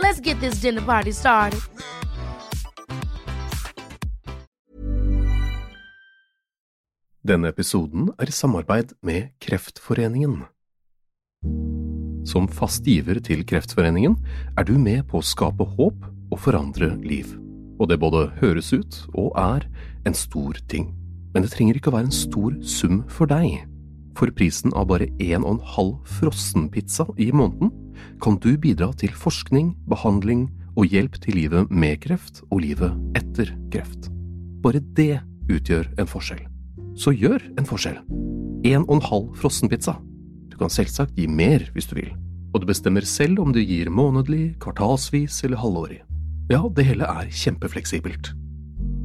Let's get this dinner party started. Denne episoden er i samarbeid med Kreftforeningen. Som fast giver til Kreftforeningen er du med på å skape håp og forandre liv. Og det både høres ut og er en stor ting. Men det trenger ikke å være en stor sum for deg. For prisen av bare en og en halv frossenpizza i måneden kan du bidra til forskning, behandling og hjelp til livet med kreft og livet etter kreft. Bare det utgjør en forskjell. Så gjør en forskjell. En og en halv frossenpizza. Du kan selvsagt gi mer hvis du vil, og du bestemmer selv om du gir månedlig, kvartalsvis eller halvårig. Ja, det hele er kjempefleksibelt.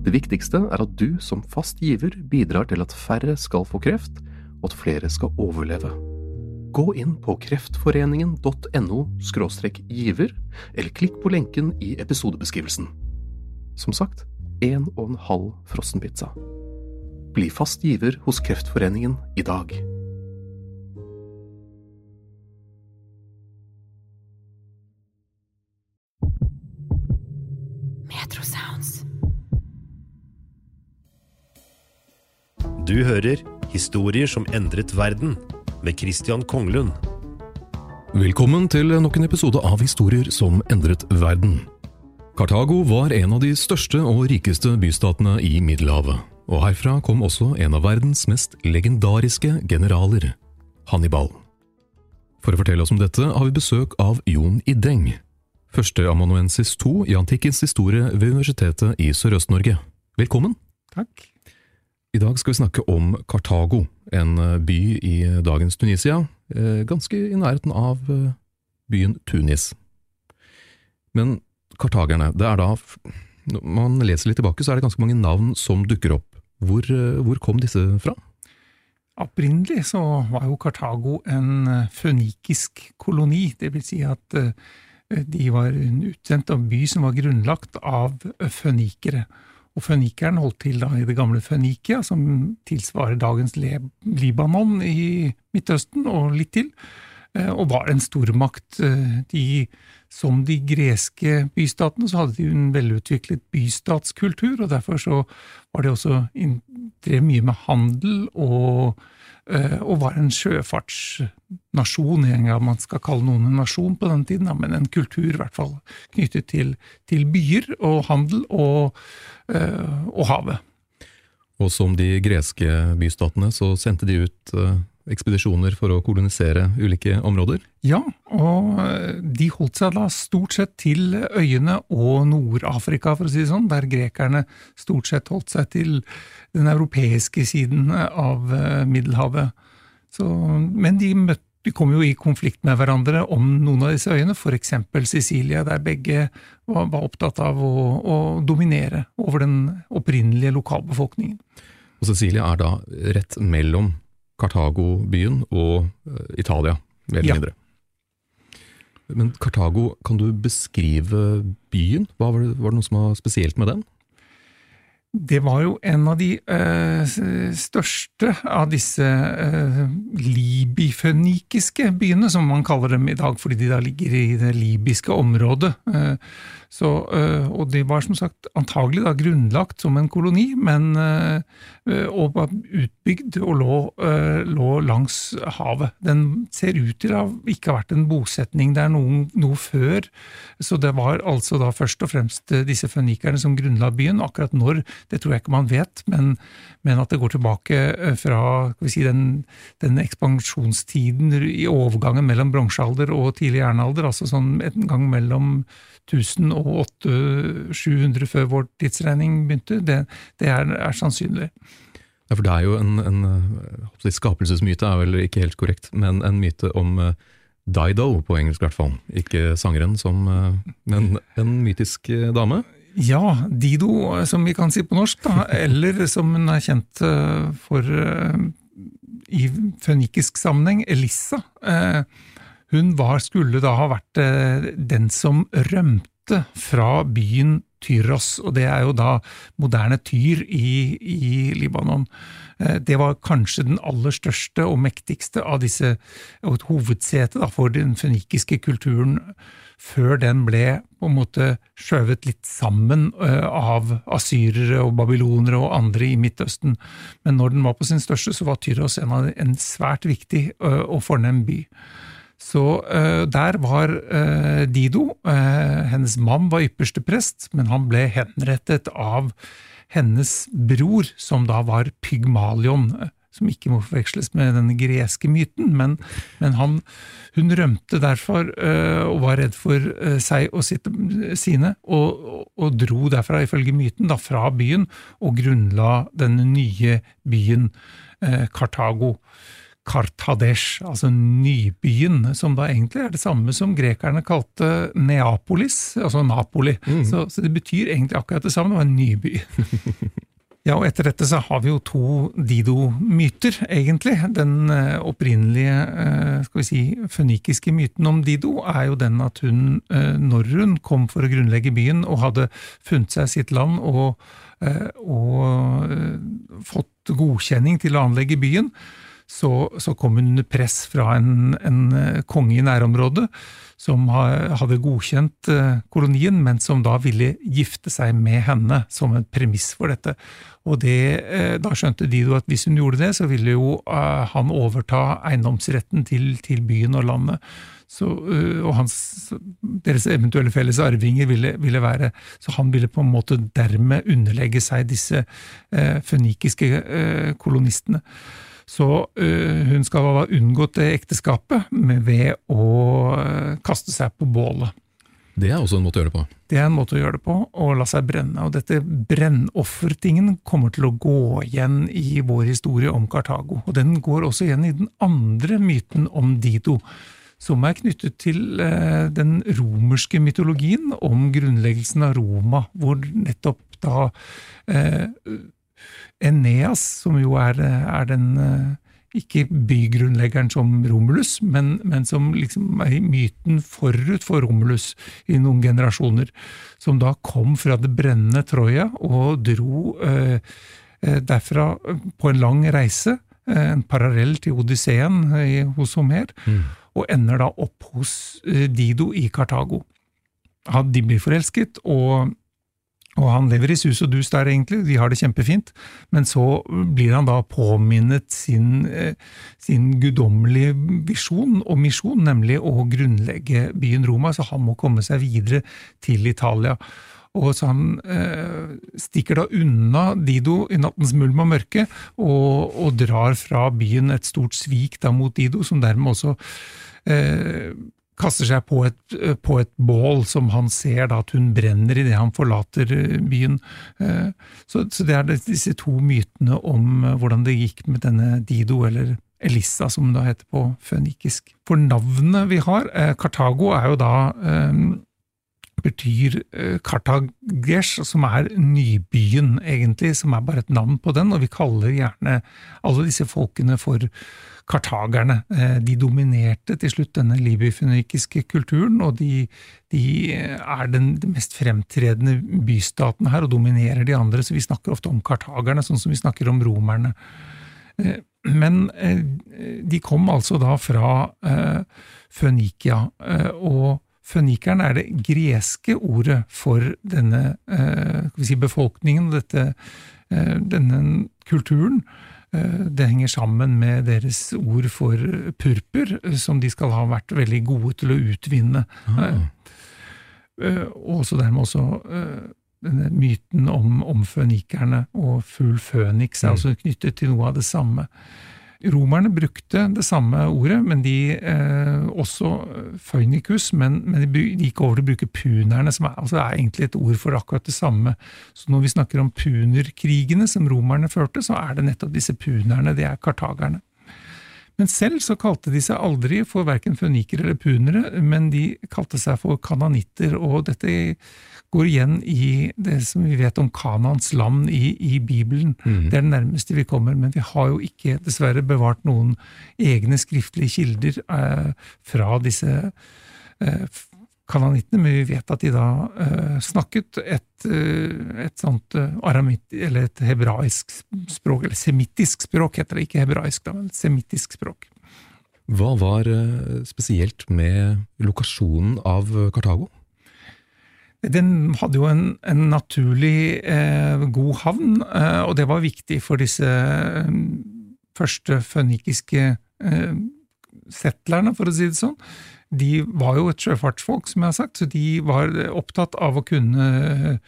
Det viktigste er at du som fast giver bidrar til at færre skal få kreft, og at flere skal overleve. Gå inn på kreftforeningen.no giver, eller klikk på lenken i episodebeskrivelsen. Som sagt, en og en halv frossenpizza. Bli fast giver hos Kreftforeningen i dag. Du hører Historier som endret verden med Christian Konglund. Velkommen til nok en episode av Historier som endret verden. Kartago var en av de største og rikeste bystatene i Middelhavet, og herfra kom også en av verdens mest legendariske generaler, Hannibal. For å fortelle oss om dette har vi besøk av Jon Ideng, førsteamanuensis 2 i antikkens historie ved Universitetet i Sørøst-Norge. Velkommen! Takk. I dag skal vi snakke om Kartago, en eh, by i dagens Tunisia, eh, ganske i nærheten av eh, byen Tunis. Men kartagerne, det er da Når man leser litt tilbake, så er det ganske mange navn som dukker opp. Hvor, hvor kom disse fra? Opprinnelig så var jo Kartago en fønikisk koloni, det vil si at de var en utsendt av by som var grunnlagt av fønikere. Og fønikeren holdt til da i det gamle Fønikia, som tilsvarer dagens Libanon i Midtøsten og litt til, eh, og var en stormakt. Eh, de, som de greske bystatene så hadde de en velutviklet bystatskultur, og derfor så var de også drev mye med handel og, og var en sjøfartsnasjon, en gang man skal kalle noen en nasjon på den tiden, men en kultur i hvert fall knyttet til, til byer og handel og Eh, og havet. Og som de greske bystatene så sendte de ut eh, ekspedisjoner for å kolonisere ulike områder? Ja, og eh, de holdt seg da stort sett til øyene og Nord-Afrika, for å si det sånn, der grekerne stort sett holdt seg til den europeiske siden av Middelhavet. Så, men de møtte de kom jo i konflikt med hverandre om noen av disse øyene, f.eks. Sicilia, der begge var, var opptatt av å, å, dominere over den opprinnelige lokalbefolkningen. Og Sicilia er da rett mellom Kartago-byen og uh, Italia, mer eller ja. mindre. Men Kartago, kan du beskrive byen? Var det, var det noe som var spesielt med den? Det var jo en av de uh, største av disse uh, libifønikiske byene, som man kaller dem i dag, fordi de da ligger i det libyske området. Uh, så, og de var som sagt antagelig da grunnlagt som en koloni, men og var utbygd og lå, lå, langs havet. Den ser ut til å ikke ha vært en bosetning der noen, noe før, så det var altså da først og fremst disse fønikerne som grunnla byen. Akkurat når det tror jeg ikke man vet, men, men at det går tilbake fra si, den, den, ekspansjonstiden i overgangen mellom bronsealder og tidlig jernalder, altså sånn en gang mellom 1000 og 700 før vår tidsregning begynte, det, det er, er, sannsynlig. Ja, for det er jo en, en skapelsesmyte, er vel ikke helt korrekt, men en myte om Dido, på engelsk i hvert fall. Ikke sangeren, som, men en mytisk dame. Ja, Dido, som vi kan si på norsk, da, eller som hun er kjent for i fønikisk sammenheng, Elissa. Hun var, skulle da ha vært den som rømte fra byen Tyros, og det er jo da moderne Tyr i, i Libanon. Eh, det var kanskje den aller største og mektigste av disse, og et hovedsete for den fønikiske kulturen, før den ble på en måte skjøvet litt sammen eh, av asyrere og babylonere og andre i Midtøsten. Men når den var på sin største, så var Tyros en, en svært viktig eh, og fornem by. Så uh, der var uh, Dido. Uh, hennes mann var ypperste prest, men han ble henrettet av hennes bror, som da var Pygmalion. Som ikke må forveksles med den greske myten, men, men han, hun rømte derfor og var redd for seg og sitt, sine, og, og, dro derfra, ifølge myten, da fra byen og grunnla den nye byen Kartago. Kartadesh, altså nybyen, som da egentlig er det samme som grekerne kalte Neapolis, altså Napoli. Mm. Så, så, det betyr egentlig akkurat det samme, det var en nyby. ja, og etter dette så har vi jo to Dido-myter, egentlig. Den uh, opprinnelige, uh, skal vi si, fønikiske myten om Dido er jo den at hun, uh, når hun kom for å grunnlegge byen og hadde funnet seg sitt land og, og fått godkjenning til å anlegge byen, så, så kom hun under press fra en, en eh, konge i nærområdet som hadde godkjent eh, kolonien, men som da ville gifte seg med henne som en premiss for dette. Og det, eh, Da skjønte Dido at hvis hun gjorde det, så ville jo han overta eiendomsretten til, til byen og landet. Så, og hans, deres eventuelle felles arvinger ville, ville, være Så han ville på en måte dermed underlegge seg disse eh, fønikiske eh, kolonistene. Så uh, hun skal ha unngått det ekteskapet ved å uh, kaste seg på bålet. Det er også en måte å gjøre det på? Det er en måte å gjøre det på, å la seg brenne. Og dette brennoffertingen kommer til å gå igjen i vår historie om Kartago. Og den går også igjen i den andre myten om Dido, som er knyttet til uh, den romerske mytologien om grunnleggelsen av Roma, hvor nettopp da Eneas, som jo er, er den eh, ikke bygrunnleggeren som Romulus, men, men, som liksom er myten forut for Romulus i noen generasjoner, som da kom fra det brennende Troja og dro eh, eh derfra på en lang reise, eh, en parallell til Odysseen hos Homer, mm. og ender da opp hos Dido i Kartago. De blir forelsket, og og han lever i sus og dus der, egentlig, de har det kjempefint, men så blir han da påminnet sin, eh, sin guddommelige visjon og misjon, nemlig å grunnlegge byen Roma, så han må komme seg videre til Italia. Og så Han eh, stikker da unna Dido i nattens mulm og mørke, og, og, drar fra byen et stort svik da mot Dido, som dermed også eh, kaster seg på et, på et, bål som han ser da at hun brenner idet han forlater eh, byen. Eh, så, så, det er disse to mytene om eh, hvordan det gikk med denne Dido, eller Elissa som det da heter på fønikisk. For navnet vi har, Kartago, er jo da betyr Kartagesh, som er nybyen, egentlig, som er bare et navn på den, og vi kaller gjerne alle disse folkene for kartagerne. Eh, de dominerte til slutt denne libyfønikiske kulturen, og de, de er den, mest fremtredende bystaten her og dominerer de andre, så vi snakker ofte om kartagerne, sånn som vi snakker om romerne. Eh, men eh, de kom altså da fra Fønikia, og Fønikeren er det greske ordet for denne si, befolkningen, og denne kulturen. Eh, det henger sammen med deres ord for purpur, som de skal ha vært veldig gode til å utvinne. Ah. Eh, og så dermed også denne myten om, om fønikerne, og fugl føniks er Mm. også knyttet til noe av det samme. Romerne brukte det samme ordet, men de eh, også føynikus, men, men de de gikk over til å bruke punerne, som er, altså er egentlig et ord for akkurat det samme. Så når vi snakker om punerkrigene som romerne førte, så er det nettopp disse punerne, det er kartagerne. Men selv så kalte de seg aldri for verken fønikere eller punere, men de kalte seg for kananitter, og dette går igjen i det som vi vet om Kanans land i, i Bibelen. Mm. Det er det nærmeste vi kommer, men vi har jo ikke dessverre bevart noen egne skriftlige kilder eh, fra disse eh, f- men vi vet at de da uh, snakket et, uh, et sånt uh, aramitt, eller et hebraisk språk, eller semittisk språk heter det, ikke hebraisk, da, men semittisk språk. Hva var eh, spesielt med lokasjonen av Kartago? Den hadde jo en, en naturlig eh, god havn, eh, og det var viktig for disse eh, første fønikiske eh, settlerne, for å si det sånn. De var jo et sjøfartsfolk, som jeg har sagt, så de var opptatt av å kunne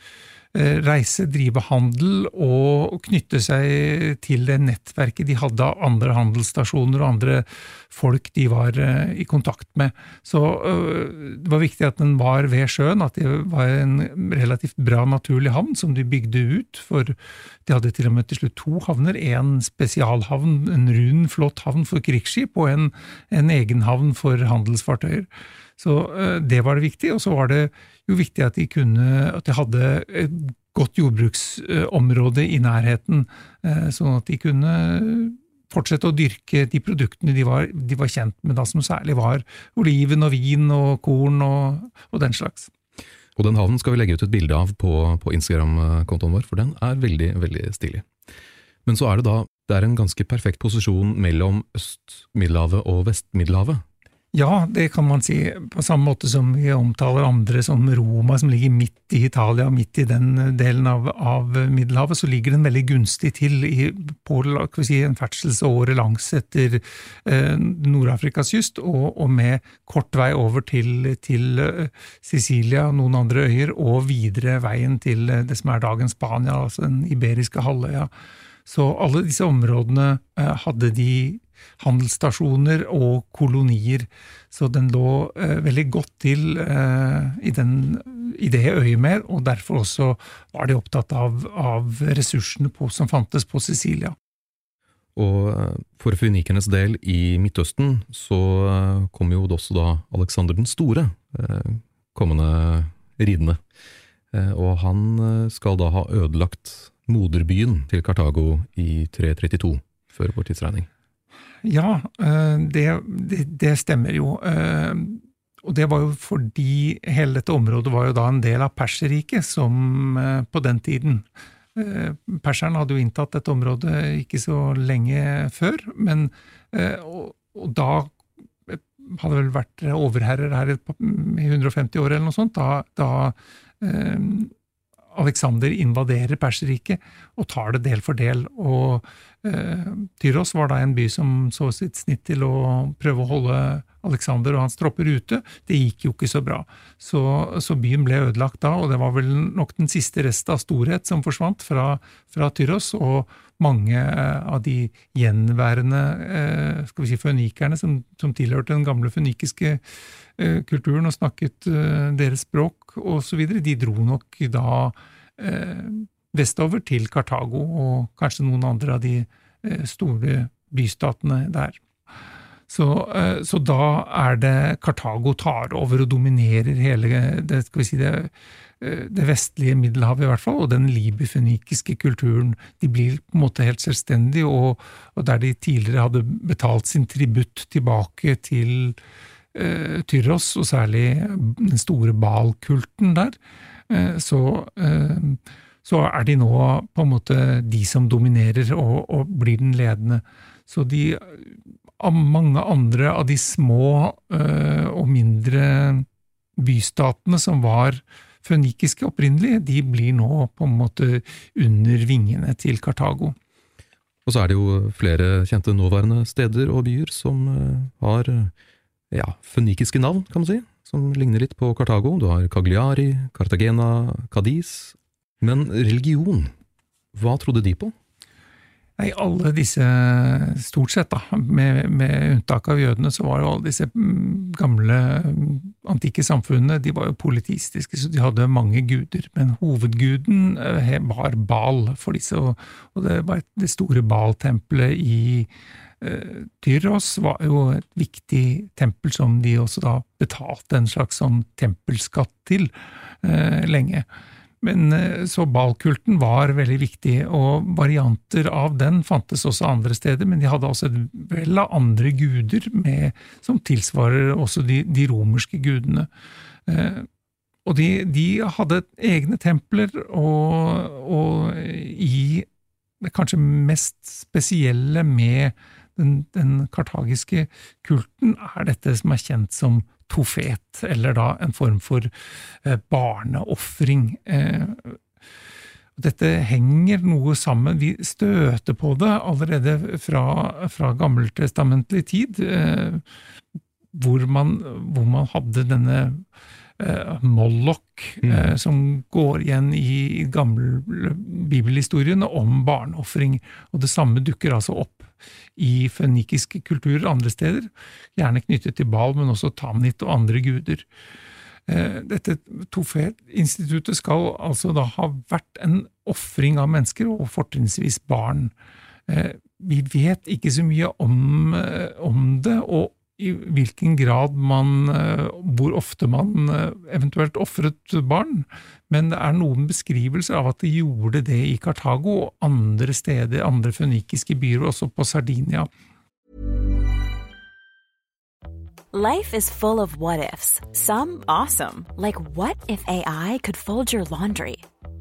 reise, drive handel og knytte seg til det nettverket de hadde av andre handelsstasjoner og andre folk de var eh, i kontakt med. Så øh, det var viktig at den var ved sjøen, at det var en relativt bra naturlig havn som de bygde ut. For de hadde til og med til slutt to havner. En spesialhavn, en rund, flott havn for krigsskip, og en, en egen havn for handelsfartøyer. Så det var det viktig. Og så var det jo viktig at de kunne, at de hadde et godt jordbruksområde i nærheten, eh, sånn at de kunne fortsette å dyrke de produktene de var, de var kjent med, da, som særlig var oliven og vin og korn og, og den slags. Og den havnen skal vi legge ut et bilde av på, på Instagram-kontoen vår, for den er veldig, veldig stilig. Men så er det da det er en ganske perfekt posisjon mellom Øst-Middelhavet og Vest-Middelhavet. Ja, det kan man si, på samme måte som vi omtaler andre som Roma, som ligger midt i Italia, midt i den delen av, av Middelhavet, så ligger den veldig gunstig til i, på si, en ferdselsåre langs etter eh, Nord-Afrikas kyst, og, og med kort vei over til, til eh, Sicilia, noen andre øyer, og videre veien til eh, det som er dagens Spania, altså den iberiske halvøya. Så alle disse områdene eh, hadde de handelsstasjoner og kolonier, så den lå eh, veldig godt til eh, i, den, i det øyemed, og derfor også var de opptatt av, av ressursene på, som fantes på Sicilia. Og eh, for fønikernes del i Midtøsten så eh, kom jo også da Alexander den store eh, kommende ridende. Eh, Og han skal da ha ødelagt moderbyen til Kartago i 332 før vår tidsregning. Ja, eh, det, det, det stemmer jo. eh, Og det var jo fordi hele dette området var jo da en del av Perserriket, som eh, på den tiden Perseren hadde jo inntatt dette området ikke så lenge før, men og, og da hadde vel vært overherrer her i 150 år eller noe sånt, da, da Alexander invaderer Perserriket og tar det del for del. og eh, Tyros var da en by som så sitt snitt til å prøve å holde Alexander og hans tropper ute. Det gikk jo ikke så bra. Så, så byen ble ødelagt da, og det var vel nok den siste rest av storhet som forsvant fra, fra Tyros. og mange eh, av de gjenværende eh, skal vi si, fønikerne som, som tilhørte den gamle fønikiske kulturen og snakket eh, deres språk osv., de dro nok da eh, vestover til Kartago og kanskje noen andre av de eh, store bystatene der. Så, eh, så da er det Kartago tar over og dominerer hele det, skal vi si det, eh, det vestlige Middelhavet, i hvert fall, og den libyfønikiske kulturen. De blir på en måte helt selvstendige, og, og der de tidligere hadde betalt sin tributt tilbake til eh, Tyros, og særlig den store Baal-kulten der, eh, så, eh, så er de nå på en måte de som dominerer og, og blir den ledende. Så de mange andre av de små og mindre bystatene som var fønikiske opprinnelig, de blir nå på en måte under vingene til Kartago. Og så er det jo flere kjente nåværende steder og byer som eh, har eh, ja, fønikiske navn, kan man si, som ligner litt på Kartago. Du har Cagliari, Cartagena, Cadiz, Men religion, hva trodde de på? Nei, alle disse, stort sett, da, med, med, unntak av jødene, så var jo alle disse mm, gamle mm, antikke samfunnene de var jo politistiske, så de hadde mange guder. Men hovedguden eh, var Bal for disse, og, det var det store Bal-tempelet i Tyros var jo et viktig tempel som de også da betalte en slags sånn tempelskatt til eh, lenge. Men eh, Så balkulten var veldig viktig, og varianter av den fantes også andre steder, men de hadde altså et vell av andre guder med, som tilsvarer også de, de romerske gudene. Eh, og de, de, hadde egne templer, og, og i det kanskje mest spesielle med den, den kartagiske kulten er dette som er kjent som tofet, eller da en form for eh, barneofring. Eh, dette henger noe sammen, vi støter på det allerede fra, fra gammeltestamentlig tid, eh, hvor man, hvor man hadde denne eh, Moloch, mm. eh, som går igjen i gamle bibelhistorien om barneofring. Og det samme dukker altså opp i fønikiske kulturer andre steder, gjerne knyttet til Bal, men også Tamnit og andre guder. Eh, dette Tofet-instituttet skal altså da ha vært en ofring av mennesker, og fortrinnsvis barn. Eh, vi vet ikke så mye om, eh, om det, og i hvilken grad man Hvor ofte man eventuelt ofret barn. Men det er noen beskrivelser av at de gjorde det i Kartago og andre steder, andre fønikiske byer, også på Sardinia. Life is full of what ifs. Some awesome, like what if AI could fold your laundry?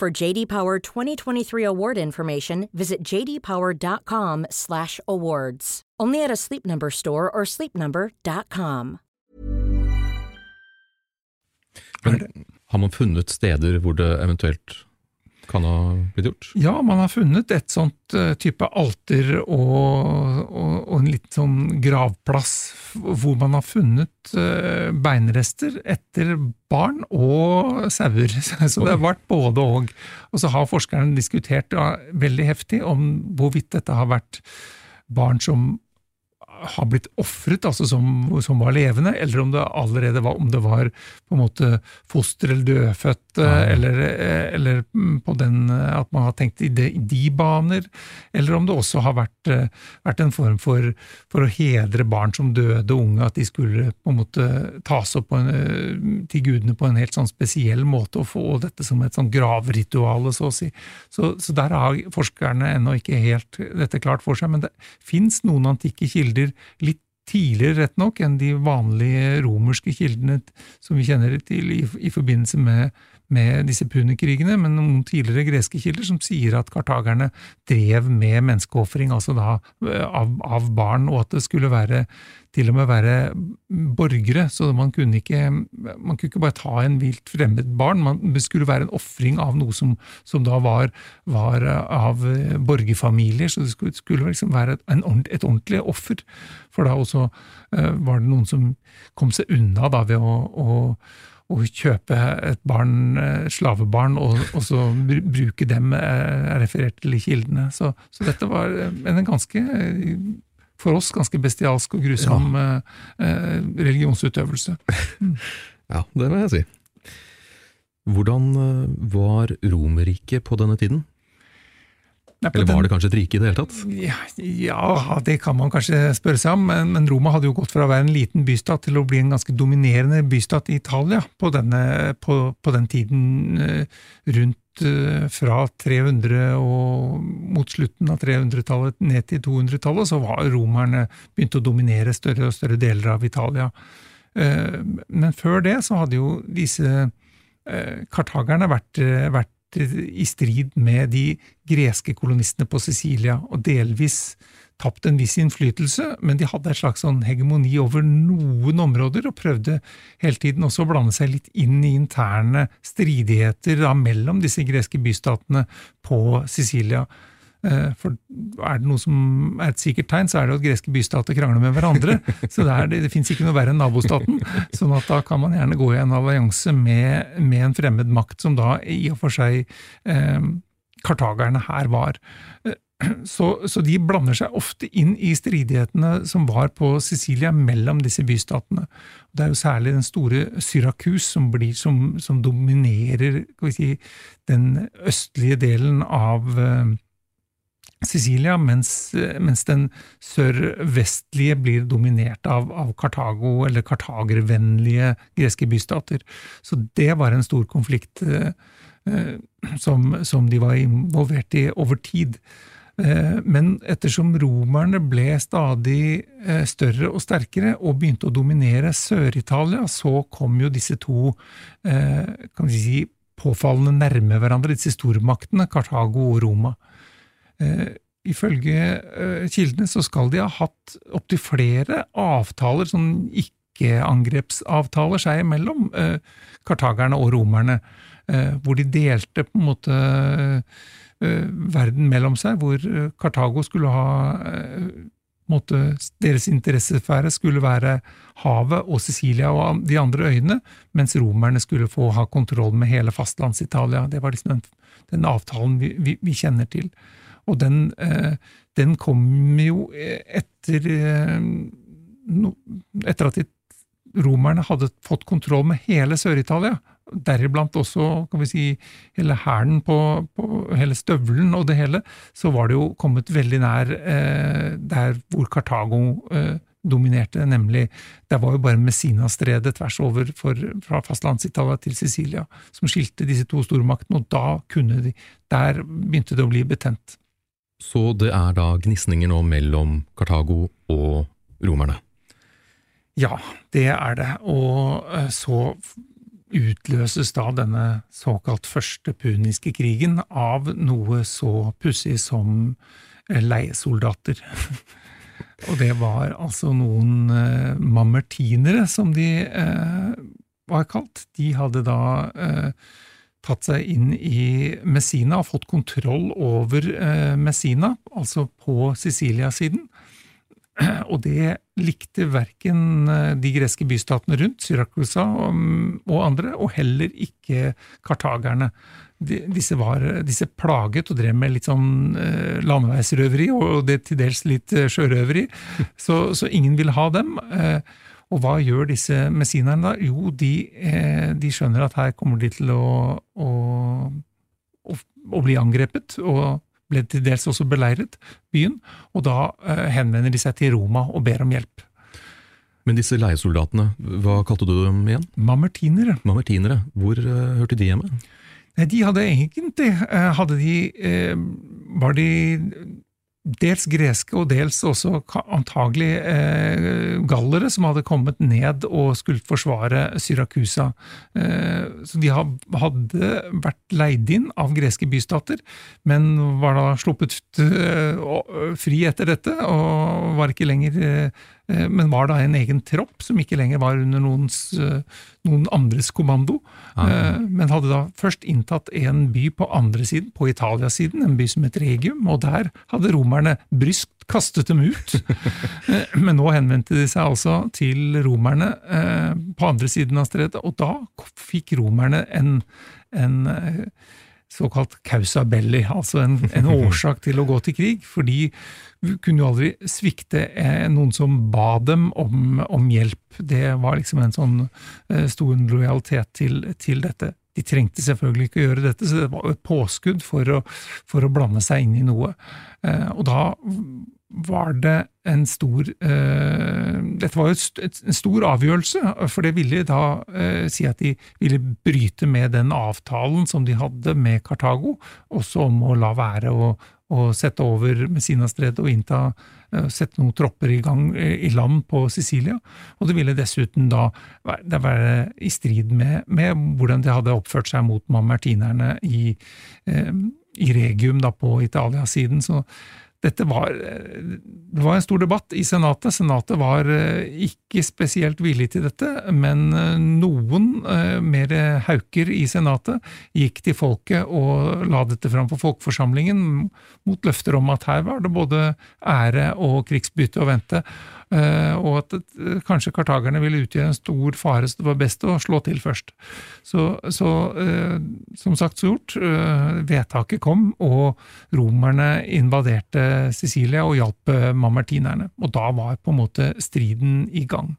For JD Power 2023 award information, visit jdpower.com/awards. Only at a Sleep Number store or sleepnumber.com. Har man funnet steder hvor det eventuelt kan ha blitt gjort? Ja, man har funnet et sånt uh, type alter og, og, og, en liten sånn gravplass hvor man har funnet uh, beinrester etter barn og sauer. Så det har vært både og. Og så har forskerne diskutert veldig heftig om hvorvidt dette har vært barn som har blitt ofret, altså som, som, var levende, eller om det allerede var, om det var på en måte foster eller dødfødt, eller, eller, på den at man har tenkt i de, de, baner, eller om det også har vært, vært en form for, for, å hedre barn som døde unge, at de skulle på en måte tas opp en, til gudene på en helt sånn spesiell måte, og få dette som et sånn gravritual, så å si. Så, så der har forskerne ennå ikke helt dette klart for seg, men det fins noen antikke kilder litt tidligere, rett nok, enn de vanlige romerske kildene som vi kjenner til i, i forbindelse med, med disse punikrigene, men noen tidligere greske kilder som sier at kartagerne drev med menneskeofring, altså da av, av, barn, og at det skulle være til og med være borgere, så man kunne ikke, man kunne ikke bare ta en vilt fremmed barn, man, det skulle være en ofring av noe som, som da var, var, av borgerfamilier, så det skulle, skulle liksom være et, en, et ordentlig offer. For da også uh, var det noen som kom seg unna da ved å, å å kjøpe et barn, slavebarn, og, og, så bruke dem, er referert til i kildene. Så, så, dette var en ganske, for oss, ganske bestialsk og grusom ja. eh, religionsutøvelse. ja, det må jeg si. Hvordan var Romerriket på denne tiden? Eller var det kanskje et rike i det hele tatt? Ja, ja, det kan man kanskje spørre seg om, men, men, Roma hadde jo gått fra å være en liten bystat til å bli en ganske dominerende bystat i Italia på, denne, på, på den tiden eh, rundt eh, fra 300 og mot slutten av 300-tallet ned til 200-tallet, så var romerne begynt å dominere større og større deler av Italia. Eh, men før det så hadde jo disse kartagerne vært, vært i strid med de greske kolonistene på Sicilia, og delvis tapt en viss innflytelse, men de hadde et slags sånn hegemoni over noen områder, og prøvde hele tiden også å blande seg litt inn i interne stridigheter da, mellom disse greske bystatene på Sicilia. Eh, for er det noe som er et sikkert tegn, så er det at greske bystater krangler med hverandre. Så det, er, det, fins ikke noe verre enn nabostaten. sånn at da kan man gjerne gå i en allianse med, med en fremmed makt, som da i og for seg eh, kartagerne her var. Eh, så, så, de blander seg ofte inn i stridighetene som var på Sicilia mellom disse bystatene. Det er jo særlig den store Syrakus som, blir, som, som dominerer si, den østlige delen av eh, Sicilia, mens, mens, den sørvestlige blir dominert av, av Kartago, eller kartagervennlige greske bystater. Så det var en stor konflikt eh, eh, som, som, de var involvert i over tid. Eh, men ettersom romerne ble stadig eh, større og sterkere og begynte å dominere Sør-Italia, så kom jo disse to eh, kan vi si, påfallende nærme hverandre, disse stormaktene, Kartago og Roma. Uh, ifølge uh, kildene så skal de ha hatt opptil flere avtaler, sånn ikke-angrepsavtaler seg imellom, uh, kartagerne og romerne, hvor de delte på en måte verden mellom seg, hvor Kartago skulle ha måte, Deres interessesfære skulle være havet og Sicilia og de andre øyene, mens romerne skulle få ha kontroll med hele fastlands-Italia. Det var liksom den, den avtalen vi, vi, vi, kjenner til. Og den, eh, den kom jo etter eh, Etter at romerne hadde fått kontroll med hele Sør-Italia, deriblant også kan vi si, hele hæren på, på, hele støvelen og det hele, så var det jo kommet veldig nær eh, der hvor Kartago eh, dominerte, nemlig Det var jo bare Messina-stredet tvers over for, fra fastlands-Italia til Sicilia som skilte disse to stormaktene, og da kunne de Der begynte det å bli betent. Så det er da gnisninger nå mellom Kartago og romerne? Ja, det er det. Og eh, så utløses da denne såkalt første puniske krigen av noe så pussig som eh, leiesoldater. og det var altså noen uh, mamertinere, som de uh, var kalt. De hadde da uh, tatt seg inn i Messina og fått kontroll over eh, Messina, altså på Sicilia-siden. Og det likte verken eh, de greske bystatene rundt, Syrakusa og, andre, og heller ikke kartagerne. Disse, var, disse plaget og drev med litt sånn eh, landeveisrøveri, og det til dels litt sjørøveri, så, så, ingen ville ha dem. Eh, og hva gjør disse messinerne da? Jo, de, eh, de, skjønner at her kommer de til å, å, å, å, bli angrepet, og ble til dels også beleiret, byen. Og da eh, henvender de seg til Roma og ber om hjelp. Men disse leiesoldatene, hva kalte du dem igjen? Mamertinere. Mamertinere. Hvor uh, hørte de hjemme? Nei, de hadde egentlig hadde de, eh, Var de dels greske og dels også antagelig eh, gallere som hadde kommet ned og skulle forsvare Syrakusa. Eh, så de hadde vært leid inn av greske bystater, men var da sluppet eh, fri etter dette, og var ikke lenger eh, men var da en egen tropp som ikke lenger var under noens, eh, noen andres kommando. Aha. Eh, men hadde da først inntatt en by på andre siden, på Italiasiden, en by som het Regium, og der hadde romerne bryskt kastet dem ut. Men nå henvendte de seg altså til romerne på andre siden av stredet, og da fikk romerne en, en såkalt causa belli, altså en, en, årsak til å gå til krig. For de kunne jo aldri svikte eh, noen som ba dem om, om, hjelp. Det var liksom en sånn eh, stor lojalitet til, til, dette. De trengte selvfølgelig ikke å gjøre dette, så det var et påskudd for å, for å blande seg inn i noe. Eh, og da var det en stor eh, Dette var jo en stor avgjørelse, for det ville da eh, si at de ville bryte med den avtalen som de hadde med Kartago, også om å la være å, sette over Messina-stredet og innta eh, sette noen tropper i gang eh, i land på Sicilia. Og det ville dessuten da være, være i strid med, med, hvordan de hadde oppført seg mot mamertinerne i, eh, i Regium da på Italia-siden. Så dette var, det var en stor debatt i Senatet. Senatet var eh, ikke spesielt villig til dette, men eh, noen eh, mer hauker i Senatet gikk til folket og la dette fram for folkeforsamlingen mot løfter om at her var det både ære og krigsbytte å vente. Eh, og at eh, kanskje kartagerne ville utgjøre en stor fare, så det var best å slå til først. Så, så eh, som sagt så gjort, vedtaket kom, og romerne invaderte Sicilia og hjalp mamertinerne. Og da var på en måte striden i gang.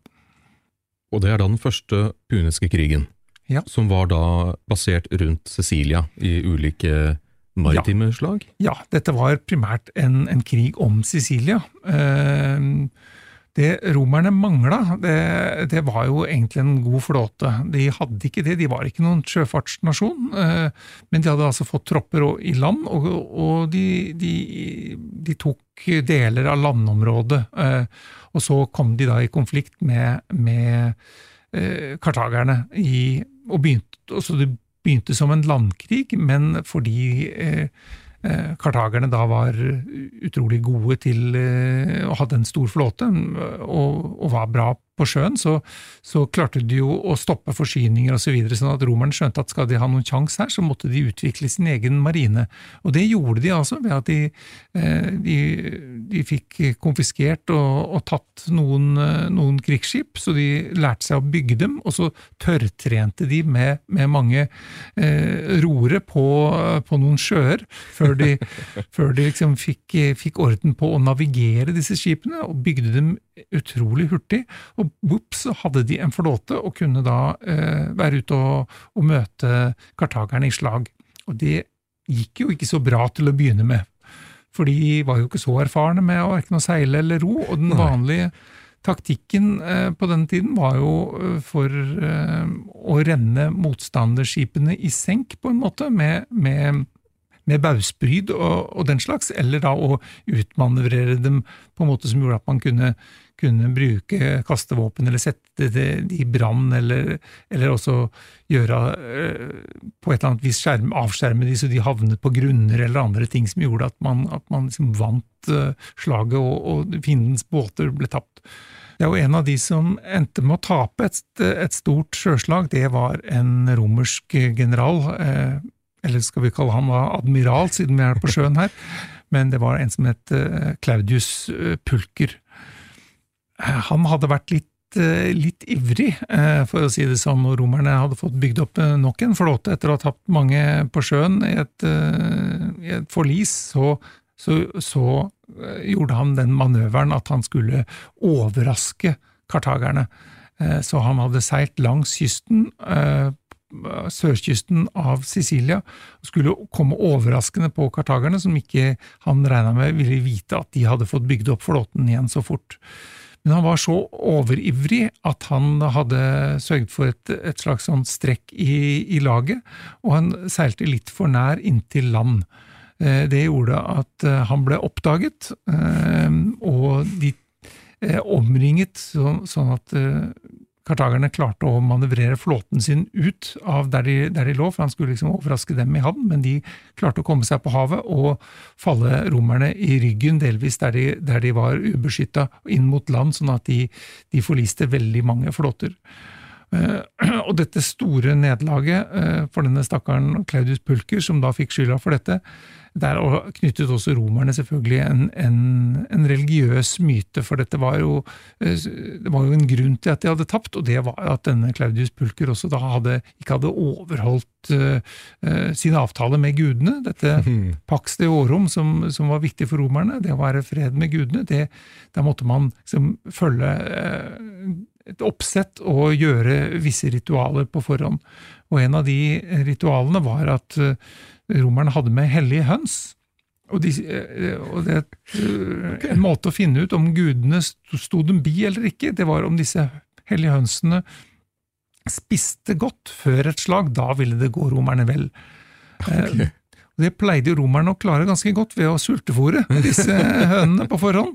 Og det er da den første puniske krigen, ja. som var da basert rundt Sicilia i ulike maritime ja. slag? Ja, dette var primært en, en krig om Sicilia. Eh, det romerne mangla, det, det, var jo egentlig en god flåte. De hadde ikke det, de var ikke noen sjøfartsnasjon, eh, men de hadde altså fått tropper i land, og, og de, de, de, tok deler av landområdet. Eh, og så kom de da i konflikt med, med eh, kartagerne, i, og begynte, så det begynte som en landkrig, men fordi kartagerne da var utrolig gode til å hadde ha en stor flåte og, og var bra på sjøen, så, så, klarte de jo å stoppe forsyninger osv., så videre, sånn at romerne skjønte at skal de ha noen sjanse her, så måtte de utvikle sin egen marine. Og det gjorde de altså, ved at de, eh, de, de fikk konfiskert og, og tatt noen, eh, noen, krigsskip, så de lærte seg å bygge dem, og så tørrtrente de med, med mange eh, roere på, på, noen sjøer, før de, før de liksom fikk, fikk orden på å navigere disse skipene, og bygde dem utrolig hurtig, og bops, så hadde de en flåte og kunne da eh, være ute og, og, møte kartagerne i slag. Og det gikk jo ikke så bra til å begynne med, for de var jo ikke så erfarne med å verken å seile eller ro, og den vanlige taktikken eh, på denne tiden var jo eh, for eh, å renne motstanderskipene i senk, på en måte, med, med med bauspryd og, og, den slags, eller da å utmanøvrere dem på en måte som gjorde at man kunne kunne bruke kastevåpen eller sette det i brann, eller, eller, også gjøre øh, på et eller annet vis skjerm, avskjerme de så de havnet på grunner eller andre ting som gjorde at man, at man liksom vant øh, slaget og, og fiendens båter ble tapt. Det er jo en av de som endte med å tape et, et stort sjøslag, det var en romersk general, eh, eller skal vi kalle ham admiral, siden vi er på sjøen her, men det var en som het Claudius Pulker. Eh, han hadde vært litt, eh, litt ivrig, eh, for å si det sånn, og romerne hadde fått bygd opp nok en flåte etter å ha tapt mange på sjøen i et, i et forlis. Så, så, så, gjorde han den manøveren at han skulle overraske kartagerne. Så han hadde seilt langs kysten, sørkysten av Sicilia, og skulle komme overraskende på kartagerne, som ikke han regna med ville vite at de hadde fått bygd opp flåten igjen så fort. Men han var så overivrig at han hadde sørget for et, et slags sånn strekk i, i, laget, og han seilte litt for nær inntil land. Det gjorde at han ble oppdaget, og de omringet sånn at kartagerne klarte å manøvrere flåten sin ut av der de, der de, lå, for han skulle liksom overraske dem i havn, men de klarte å komme seg på havet og falle romerne i ryggen, delvis der de, der de var ubeskytta, inn mot land, sånn at de, de forliste veldig mange flåter. Uh, og dette store nederlaget uh, for denne stakkaren Claudius Pulker, som da fikk skylda for dette, der knyttet også romerne selvfølgelig en, en, en, religiøs myte, for dette var jo, eh, det var jo en grunn til at de hadde tapt, og det var at denne Claudius Pulker også da hadde, ikke hadde overholdt uh, uh, sin avtale med gudene. Dette pax deorum som, som var viktig for romerne, det å være fred med gudene, det, der måtte man liksom følge uh, et oppsett å gjøre visse ritualer på forhånd. Og en av de ritualene var at romerne hadde med hellige høns. Og, de, eh, og det, okay. En måte å finne ut om gudene sto dem bi eller ikke, det var om disse hellige hønsene spiste godt før et slag. Da ville det gå romerne vel. Eh, okay. Det pleide romerne å klare ganske godt ved å sultefòre disse hønene på forhånd.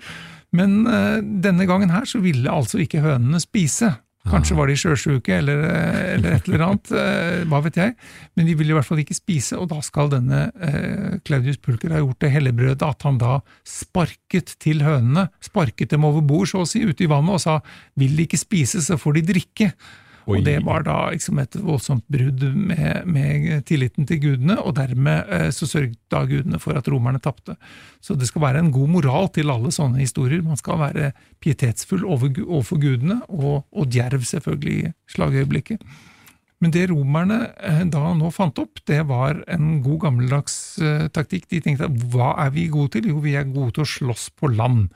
Men uh, denne gangen her så ville altså ikke hønene spise. Kanskje var de sjøsjuke eller, eller, et eller annet, eh, hva vet jeg. Men de ville i hvert fall ikke spise, og da skal denne eh, Claudius Pulker ha gjort det hellebrødet at han da sparket til hønene, sparket dem over bord, så å si, ute i vannet, og sa vil de ikke spise, så får de drikke. Og det var da liksom et voldsomt brudd med, med, tilliten til gudene, og dermed eh, så sørget da gudene for at romerne tapte. Så det skal være en god moral til alle sånne historier. Man skal være pietetsfull over, overfor gudene, og, og djerv selvfølgelig i slagøyeblikket. Men det romerne eh, da nå fant opp, det var en god gammeldags eh, taktikk. De tenkte hva er vi gode til? Jo, vi er gode til å slåss på land.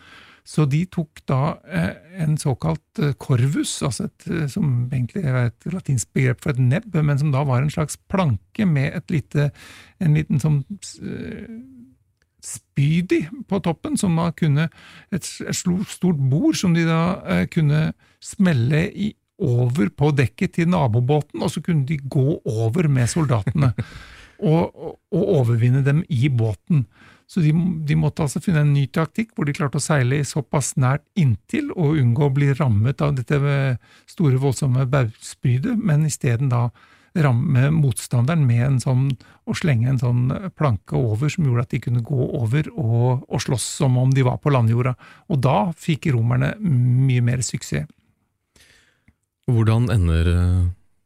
Så de tok da eh, en såkalt eh, corvus, altså et, eh, som egentlig er et latinsk begrep for et nebb, men som da var en slags planke med et lite, en liten sånn spydig på toppen, som da kunne Et, et stort bord som de da kunne smelle i, over på dekket til nabobåten, og så kunne de gå over med soldatene og, og, og overvinne dem i båten. Så de, de, måtte altså finne en ny taktikk hvor de klarte å seile såpass nært inntil og unngå å bli rammet av dette store, voldsomme baugspydet, men isteden da ramme motstanderen med en sånn, å slenge en sånn planke over som gjorde at de kunne gå over og, og slåss som om de var på landjorda. Og da fikk romerne mye mer suksess. Hvordan ender,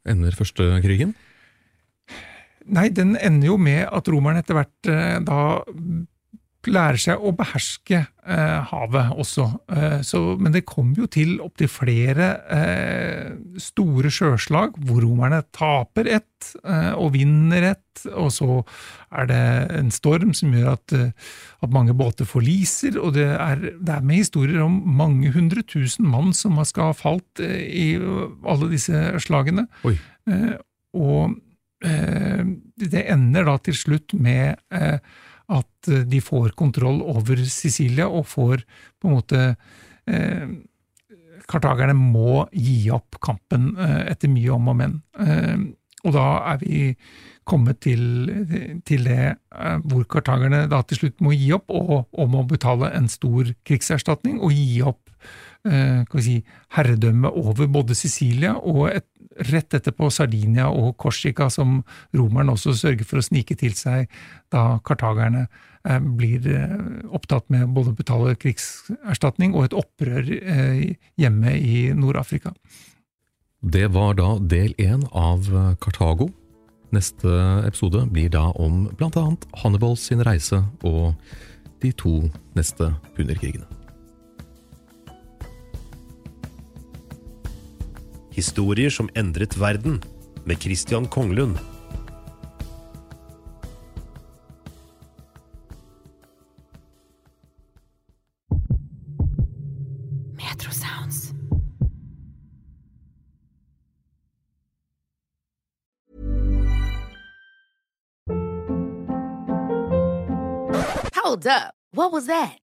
ender første krigen? Nei, den ender jo med at romerne etter hvert eh, da lærer seg å beherske eh, havet også. Eh, så, men det kommer jo til opptil flere eh, store sjøslag hvor romerne taper ett eh, og vinner ett, og så er det en storm som gjør at, eh, at mange båter forliser, og det er, det er, med historier om mange hundre tusen mann som skal ha falt i alle disse slagene. og Eh, det ender da til slutt med eh, at de får kontroll over Sicilia og får på en måte eh, Kartagerne må gi opp kampen etter mye om og men. Og da er vi kommet til, til det hvor kartagerne da til slutt må gi opp, og, og må betale en stor krigserstatning og gi opp eh, si, herredømme over både Sicilia og et, rett etterpå Sardinia og Korsika, som romerne også sørger for å snike til seg da kartagerne eh, blir eh, opptatt med både å betale krigserstatning og et opprør eh, hjemme i Nord-Afrika. Det var da del én av Kartago. Neste episode blir da om blant annet Hannibal sin reise og de to neste punderkrigene. Historier som endret verden, med Christian Konglund. Hold up. What was that?